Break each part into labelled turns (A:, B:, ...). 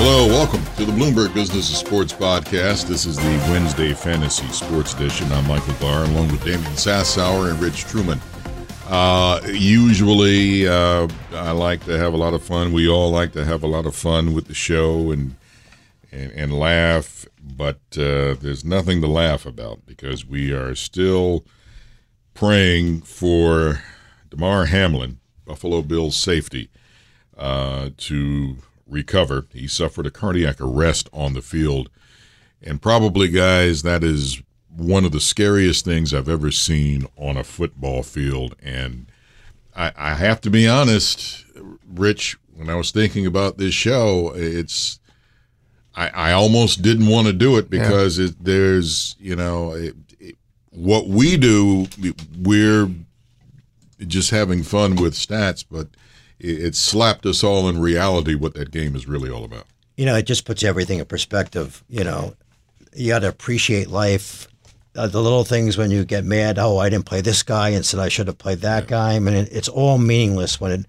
A: Hello, welcome to the Bloomberg Business of Sports podcast. This is the Wednesday Fantasy Sports Edition. I'm Michael Barr, along with Damian Sassower and Rich Trueman. Uh, usually, uh, I like to have a lot of fun. We all like to have a lot of fun with the show and and, and laugh, but uh, there's nothing to laugh about because we are still praying for Damar Hamlin, Buffalo Bills safety, uh, to recover. He suffered a cardiac arrest on the field. And probably, guys, that is one of the scariest things I've ever seen on a football field. And I, I have to be honest, Rich, when I was thinking about this show, it's. I, I almost didn't want to do it because yeah. it, there's, you know, it, it, what we do, we're just having fun with stats, but it slapped us all in reality what that game is really all about.
B: You know, it just puts everything in perspective. You know, you got to appreciate life. Uh, the little things when you get mad, oh, I didn't play this guy, and said I should have played that yeah. guy. I mean, it, it's all meaningless when it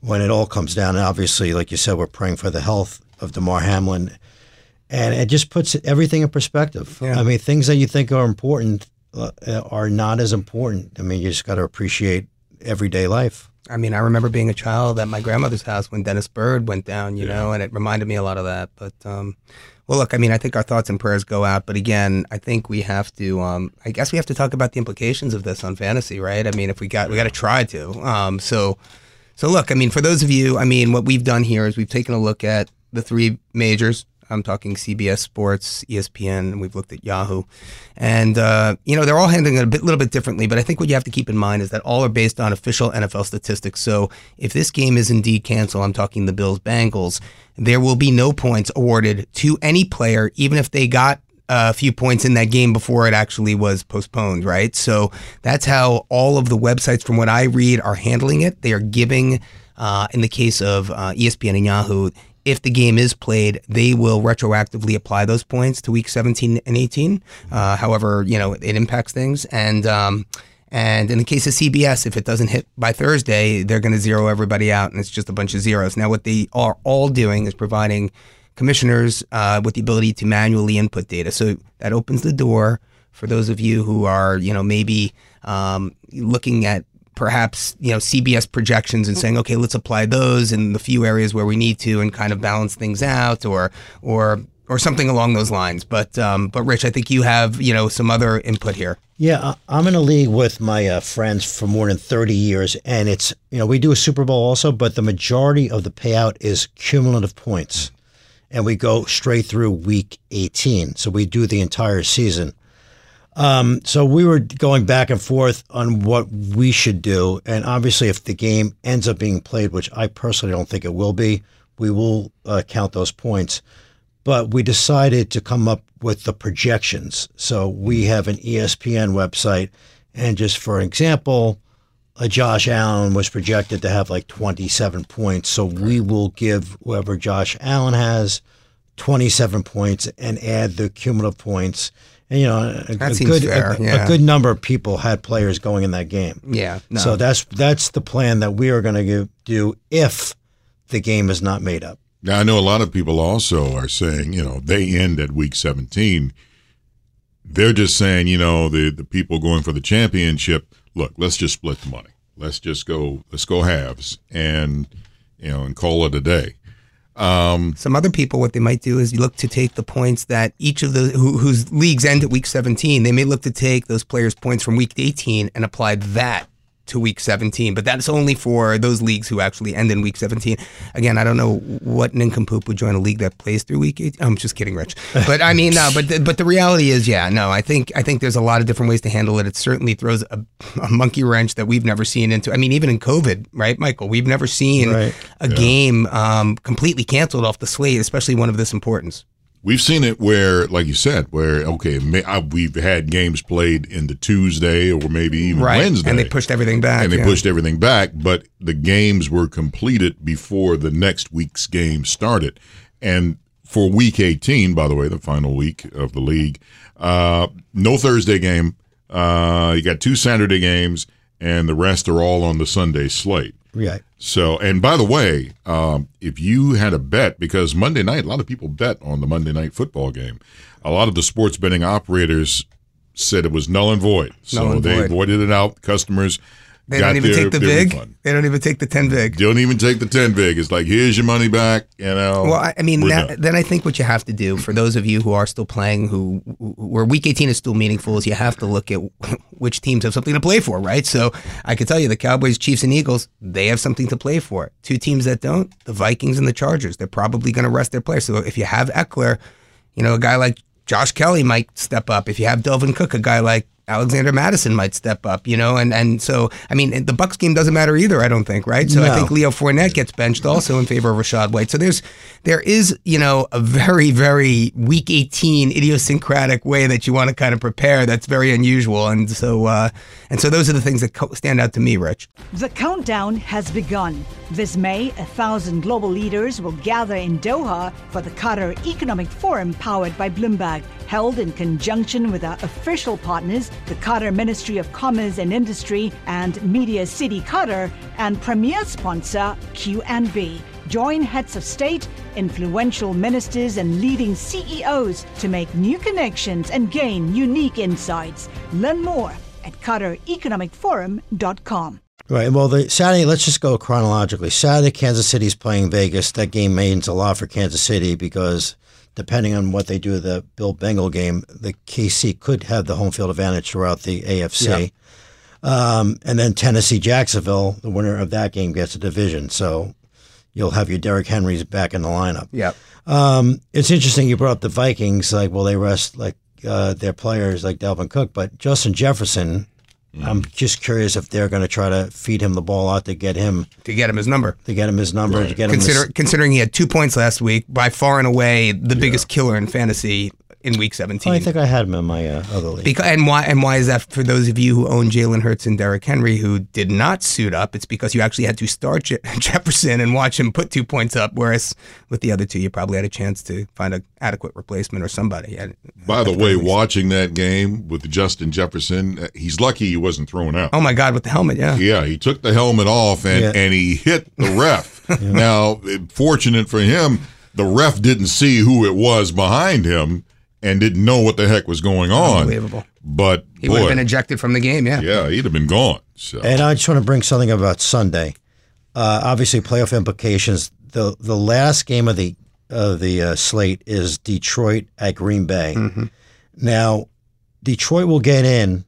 B: when it all comes down. And obviously, like you said, we're praying for the health of Damar Hamlin, and it just puts everything in perspective. Yeah. I mean, things that you think are important uh, are not as important. I mean, you just got to appreciate everyday life.
C: I mean, I remember being a child at my grandmother's house when Dennis Byrd went down, you yeah. know, and it reminded me a lot of that. But, um, well, look, I mean, I think our thoughts and prayers go out. But again, I think we have to, um, I guess we have to talk about the implications of this on fantasy, right? I mean, if we got, we got to try to. Um, so, so look, I mean, for those of you, I mean, what we've done here is we've taken a look at the three majors, I'm talking CBS Sports, ESPN, we've looked at Yahoo. And, uh, you know, they're all handling it a bit, little bit differently, but I think what you have to keep in mind is that all are based on official NFL statistics. So if this game is indeed canceled, I'm talking the Bills Bengals, there will be no points awarded to any player, even if they got a few points in that game before it actually was postponed, right? So that's how all of the websites, from what I read, are handling it. They are giving, uh, in the case of uh, ESPN and Yahoo, if the game is played, they will retroactively apply those points to week 17 and 18. Uh, however, you know, it impacts things. And, um, and in the case of CBS, if it doesn't hit by Thursday, they're going to zero everybody out and it's just a bunch of zeros. Now, what they are all doing is providing commissioners uh, with the ability to manually input data. So that opens the door for those of you who are, you know, maybe um, looking at perhaps you know CBS projections and saying, okay, let's apply those in the few areas where we need to and kind of balance things out, or or or something along those lines. But um, but Rich, I think you have you know some other input here.
B: Yeah, I'm in a league with my uh, friends for more than 30 years, and it's you know we do a Super Bowl also, but the majority of the payout is cumulative points, and we go straight through week 18, so we do the entire season. Um, so we were going back and forth on what we should do, and obviously, if the game ends up being played, which I personally don't think it will be, we will uh, count those points. But we decided to come up with the projections. So we have an ESPN website, and just for example, a Josh Allen was projected to have like 27 points. So we will give whoever Josh Allen has 27 points and add the cumulative points you know, a, a good a,
C: yeah.
B: a, good number of people had players going in that game.
C: Yeah.
B: No. So that's that's the plan that we are going to do if the game is not made up.
A: Now I know a lot of people also are saying, you know, they end at week 17. They're just saying, you know, the the people going for the championship, look, let's just split the money. Let's just go let's go halves and you know, and call it a day.
C: Um, Some other people, what they might do is look to take the points that each of the who, whose leagues end at week 17. They may look to take those players' points from week 18 and apply that to week 17, but that's only for those leagues who actually end in week 17. Again, I don't know what nincompoop would join a league that plays through week 18. I'm just kidding, Rich. But I mean, no, but the, but the reality is, yeah, no, I think I think there's a lot of different ways to handle it. It certainly throws a, a monkey wrench that we've never seen into. I mean, even in COVID, right, Michael, we've never seen
B: Right.
C: a game um, completely canceled off the slate, especially one of this importance.
A: We've seen it where, like you said, where okay, may, I, we've had games played in the Tuesday or maybe even Wednesday,
C: and they pushed everything back.
A: and they
C: yeah.
A: pushed everything back. But the games were completed before the next week's game started. And for Week 18, by the way, the final week of the league, uh, no Thursday game. Uh, you got two Saturday games, and the rest are all on the Sunday slate.
B: Yeah.
A: So, and by the way, um, if you had a bet, because Monday night, a lot of people bet on the Monday night football game. A lot of the sports betting operators said it was null and void. So
C: Null and
A: they
C: void.
A: voided it out. Customers
C: They don't even
A: their,
C: take the big.
A: refund.
C: They don't even take the 10 big.
A: Don't even take the 10 big. It's like, here's your money back. You know,
C: Well, I, I mean, that, then I think what you have to do for those of you who are still playing, who where Week 18 is still meaningful, is you have to look at which teams have something to play for, right? So I can tell you, the Cowboys, Chiefs, and Eagles, they have something to play for. Two teams that don't, the Vikings and the Chargers, they're probably going to rest their players. So if you have Ekeler, you know, a guy like Josh Kelley might step up. If you have Dalvin Cook, a guy like Alexander Mattison might step up, you know, and and so I mean the Bucks game doesn't matter either. I don't think, right? So I think Leo Fournette gets benched also in favor of Rachaad White. So there's there is you know a very very Week 18 idiosyncratic way that you want to kind of prepare that's very unusual, and so uh, and so those are the things that co- stand out to me, Rich.
D: The countdown has begun. This May, a thousand global leaders will gather in Doha for the Qatar Economic Forum powered by Bloomberg, held in conjunction with our official partners, the Qatar Ministry of Commerce and Industry and Media City Qatar, and premier sponsor QNB. Join heads of state, influential ministers, and leading CEOs to make new connections and gain unique insights. Learn more at QatarEconomicForum.com.
B: Right. Well, the Saturday. Let's just go chronologically. Saturday, Kansas City's playing Vegas. That game means a lot for Kansas City because depending on what they do the Bill Bengal game, the KC could have the home field advantage throughout the AFC. Um, and then Tennessee, Jacksonville. The winner of that game gets a division. So you'll have your Derrick Henrys back in the lineup.
C: Yeah.
B: Um, it's interesting you brought up the Vikings. Like, well, they rest like uh, their players like Dalvin Cook, but Justin Jefferson. I'm just curious if they're going to try to feed him the ball out to get him
C: To get him his number.
B: to get him his number to get him.
C: Consider,
B: his,
C: considering he had two points last week, by far and away the biggest killer in fantasy in Week 17.
B: I think I had him in my uh, other league.
C: Because, and why and why is that for those of you who own Jalen Hurts and Derrick Henry who did not suit up? It's because you actually had to start Je- Jefferson and watch him put two points up, whereas with the other two you probably had a chance to find an adequate replacement or somebody. And-
A: By the way, watching that game with Justin Jefferson, uh, he's lucky he wasn't thrown out.
C: oh my God, with the helmet, yeah.
A: Yeah, he took the helmet off and,
B: Yeah.
A: and he hit the ref. Now, eh, fortunate for him, the ref didn't see who it was behind him and didn't know what the heck was going on.
C: Unbelievable.
A: But
C: He would have been ejected from the game, yeah.
A: yeah, he'd have been gone. So
B: and I just want to bring something about Sunday. Uh, obviously, playoff implications. the The last game of the of the uh, slate is Detroit at Green Bay. Now, Detroit will get in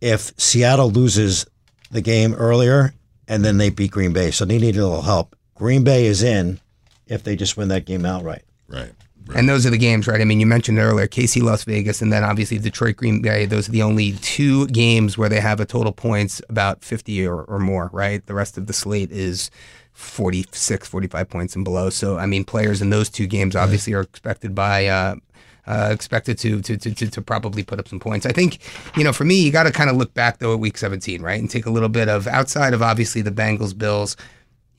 B: if Seattle loses the game earlier, and then they beat Green Bay. So they need a little help. Green Bay is in if they just win that game outright.
A: right.
C: And those are the games, right? I mean, you mentioned earlier KC, Las Vegas, and then obviously Detroit, Green Bay. Those are the only two games where they have a total points about 50 or, or more, right? The rest of the slate is 46, 45 points and below. So, I mean, players in those two games obviously are expected by. Uh, uh, expected to, to to to to probably put up some points. I think, you know, for me, you got to kind of look back though at Week 17, right, and take a little bit of outside of obviously the Bengals, Bills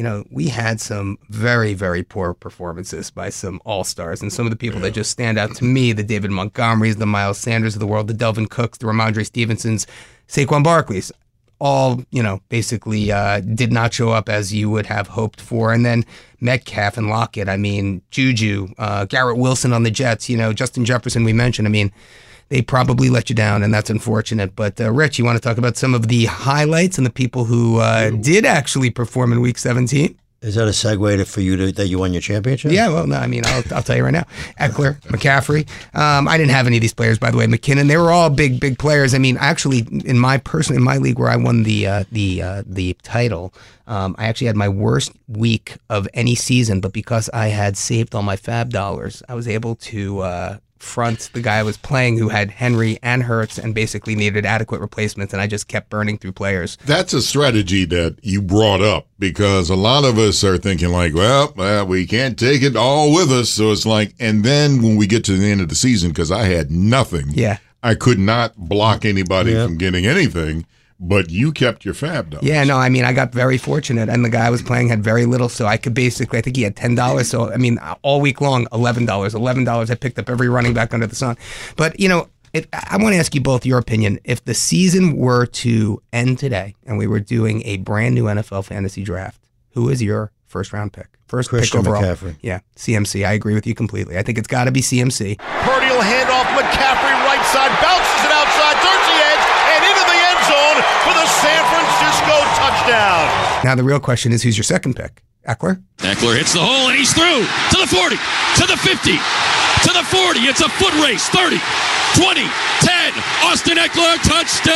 C: you know, we had some very, very poor performances by some all stars, and some of the people that just stand out to me: the David Montgomerys, the Miles Sanders of the world, the Dalvin Cooks, the Rhamondre Stevensons, Saquon Barkley's. All you know, basically uh, did not show up as you would have hoped for, and then Metcalf and Lockett. I mean, Juju, uh, Garrett Wilson on the Jets. You know, Justin Jefferson. We mentioned. I mean, they probably let you down, and that's unfortunate. But uh, Rich, you want to talk about some of the highlights and the people who uh, did actually perform in Week 17?
B: Is that a segue to, for you to, that you won your championship?
C: Yeah, well, no, I mean, I'll, I'll tell you right now. Ekeler, McCaffrey. Um, I didn't have any of these players, by the way. McKinnon, they were all big, big players. I mean, actually, in my person, in my league where I won the uh, the uh, the title, um, I actually had my worst week of any season. But because I had saved all my FAAB dollars, I was able to. Uh, front the guy I was playing who had Henry and Hurts and basically needed adequate replacements, and I just kept burning through players.
A: That's a strategy that you brought up because a lot of us are thinking like, well, uh, we can't take it all with us, so it's like, and then when we get to the end of the season, because I had nothing,
C: Yeah.
A: I could not block anybody
B: Yeah.
A: from getting anything, but you kept your FAAB dollars.
C: Yeah, no, I mean, I got very fortunate, and the guy I was playing had very little, so I could basically, I think he had ten dollars. So I mean, all week long, eleven dollars, eleven dollars. I picked up every running back under the sun. But you know, it, I want to ask you both your opinion. If the season were to end today, and we were doing a brand new NFL fantasy draft, who is your first round pick? First
B: Christian
C: pick overall.
B: McCaffrey.
C: Yeah, CMC. I agree with you completely. I think it's got to be CMC.
E: Purdy will hand off McCaffrey right side, bounces it outside, turns the edge, and into the end zone for the San Francisco touchdown.
C: Now the real question is, who's your second pick? Ekeler.
F: Ekeler hits the hole and he's through to the 40, to the 50, to the 40. It's a foot race. 30, 20, 10. Austin Ekeler, touchdown!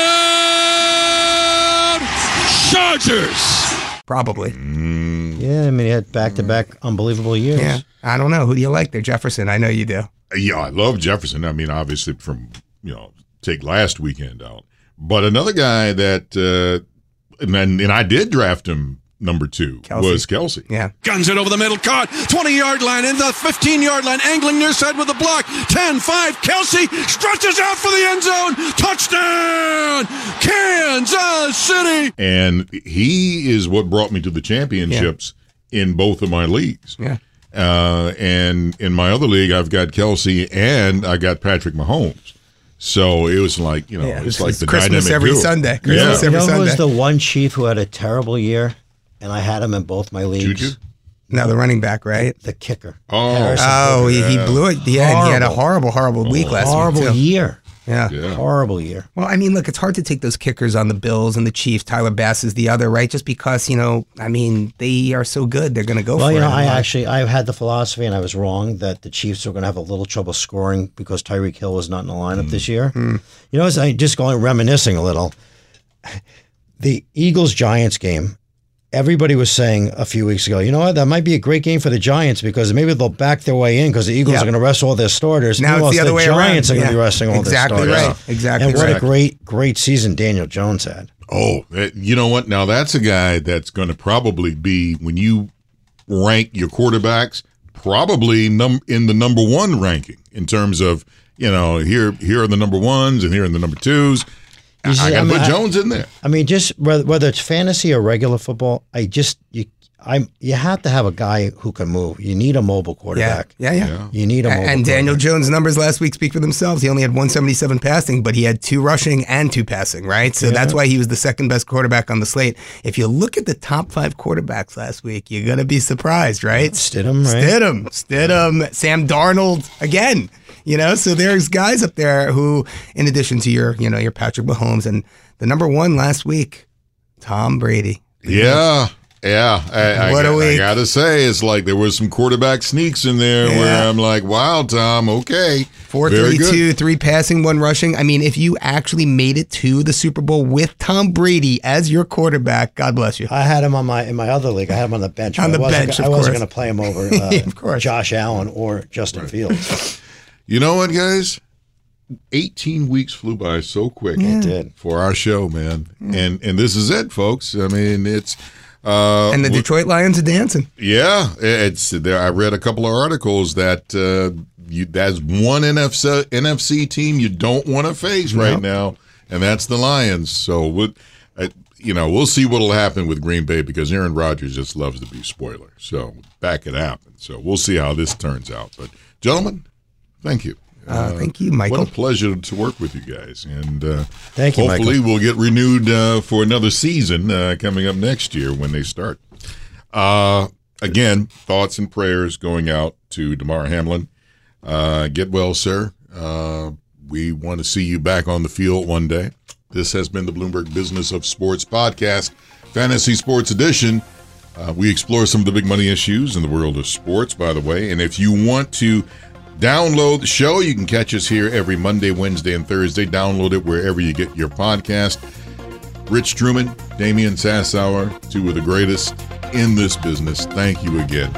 F: Chargers.
C: Probably.
B: Yeah, I mean, he had back to back unbelievable years.
C: Yeah. I don't know. Who do you like there? Jefferson. I know you do.
A: Yeah, I love Jefferson. I mean, obviously from you know take last weekend out, but another guy that uh, and then- and I did draft him number two
C: Kelce.
A: was Kelce.
C: Yeah.
F: Guns it over the middle. Caught. 20 yard line in the 15 yard line. Angling near side with the block. 10 5. Kelce stretches out for the end zone. Touchdown! Kansas City!
A: and he is what brought me to the championships in both of my leagues.
C: Yeah.
A: Uh, and in my other league, I've got Kelce and I got Patrick Mahomes. So it was like you know,
C: Yeah,
A: it's
C: it's-
A: like the
C: Christmas every
A: duo.
C: Sunday. Christmas
A: Yeah.
B: you
C: every
B: know who was the one chief who had a terrible year, and I had him in both my leagues?
A: Juju?
C: Now the running back, right?
B: The kicker.
A: Oh.
B: Harrison
C: Oh, he, he blew it. Yeah, he had a horrible, horrible week last year.
B: horrible
C: week too.
B: year.
C: Yeah.
A: Yeah.
B: Horrible year.
C: Well, I mean, look, it's hard to take those kickers on the Bills and the Chiefs. Tyler Bass is the other, right? Just because you know, I mean, they are so good, they're going to go
B: Well,
C: for
B: you
C: it.
B: know, I
C: And,
B: actually I had the philosophy, and I was wrong that the Chiefs were going to have a little trouble scoring because Tyreek Hill was not in the lineup this hmm. year. Hmm. You know, as I just going reminiscing a little, the Eagles Giants game. Everybody was saying a few weeks ago, you know what, that might be a great game for the Giants because maybe they'll back their way in because the Eagles
C: Yeah.
B: are going to rest all their starters.
C: Now it's the other way around.
B: Giants are going to
C: Yeah.
B: be resting all
C: Exactly
B: their starters.
C: right. Exactly
B: And what
C: right.
B: a great, great season Daniel Jones had.
A: Oh, eh, you know what? Now that's a guy that's going to probably be when you rank your quarterbacks, probably num in the number one ranking in terms of you know here here are the number ones and here are the number twos. I, I got
B: I mean,
A: put Jones in there.
B: I mean, just whether, whether it's fantasy or regular football, I just you, I you have to have a guy who can move. You need a mobile
C: yeah,
B: quarterback.
C: yeah, yeah.
B: You need a
C: A-
B: mobile.
C: And Daniel. Jones' numbers last week speak for themselves. He only had 177 passing, but he had two rushing and two passing, right? So that's why he was the second best quarterback on the slate. If you look at the top five quarterbacks last week, you're going to be surprised, right?
B: Stidham, right?
C: Stidham, Stidham, Sam Darnold again. You know, so there's guys up there who, in addition to your, you know, your Patrick Mahomes and the number one last week, Tom Brady.
A: Yeah. Yeah, I,
C: What
A: I,
C: a
A: got- I gotta say, it's like there was some quarterback sneaks in there where I'm like, "Wow, Tom, okay,
C: Four
A: Very good.
C: thirty-two, three passing, one rushing. I mean, if you actually made it to the Super Bowl with Tom Brady as your quarterback, God bless you.
B: I had him on my in my other league. I had him on the bench.
C: On the
B: I wasn't,
C: bench,
B: I wasn't going to play him over uh,
C: Of course.
B: Josh Allen or Justin Fields.
A: You know what, guys? 18 weeks flew by so quick
B: It did.
A: for our show, man. And and this is it, folks. I mean, it's uh
C: And the Detroit Lions are dancing.
A: yeah, it's there I read a couple of articles that uh you that's one NFC NFC team you don't want to face right now, and that's the Lions. So what uh, you know, we'll see what'll happen with Green Bay because Aaron Rodgers just loves to be spoiler. So back it happen. So we'll see how this turns out. But gentlemen, thank you.
C: Uh, thank you, Michael.
A: What a pleasure to work with you guys, and uh,
B: Thank you,
A: hopefully we'll get renewed uh, for another season uh, coming up next year when they start. Uh, again, thoughts and prayers going out to Damar Hamlin. Uh, get well, sir. Uh, we want to see you back on the field one day. This has been the Bloomberg Business of Sports podcast, Fantasy Sports Edition. Uh, we explore some of the big money issues in the world of sports, by the way. And if you want to download the show, you can catch us here every Monday, Wednesday, and Thursday. Download it wherever you get your podcast. Rich Trueman, Damian Sassower, two of the greatest in this business. Thank you again.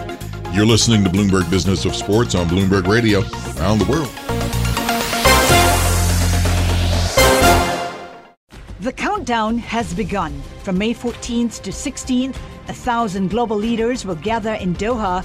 A: You're listening to Bloomberg Business of Sports on Bloomberg Radio around the world.
D: The countdown has begun. From May 14th to 16th, a thousand global leaders will gather in Doha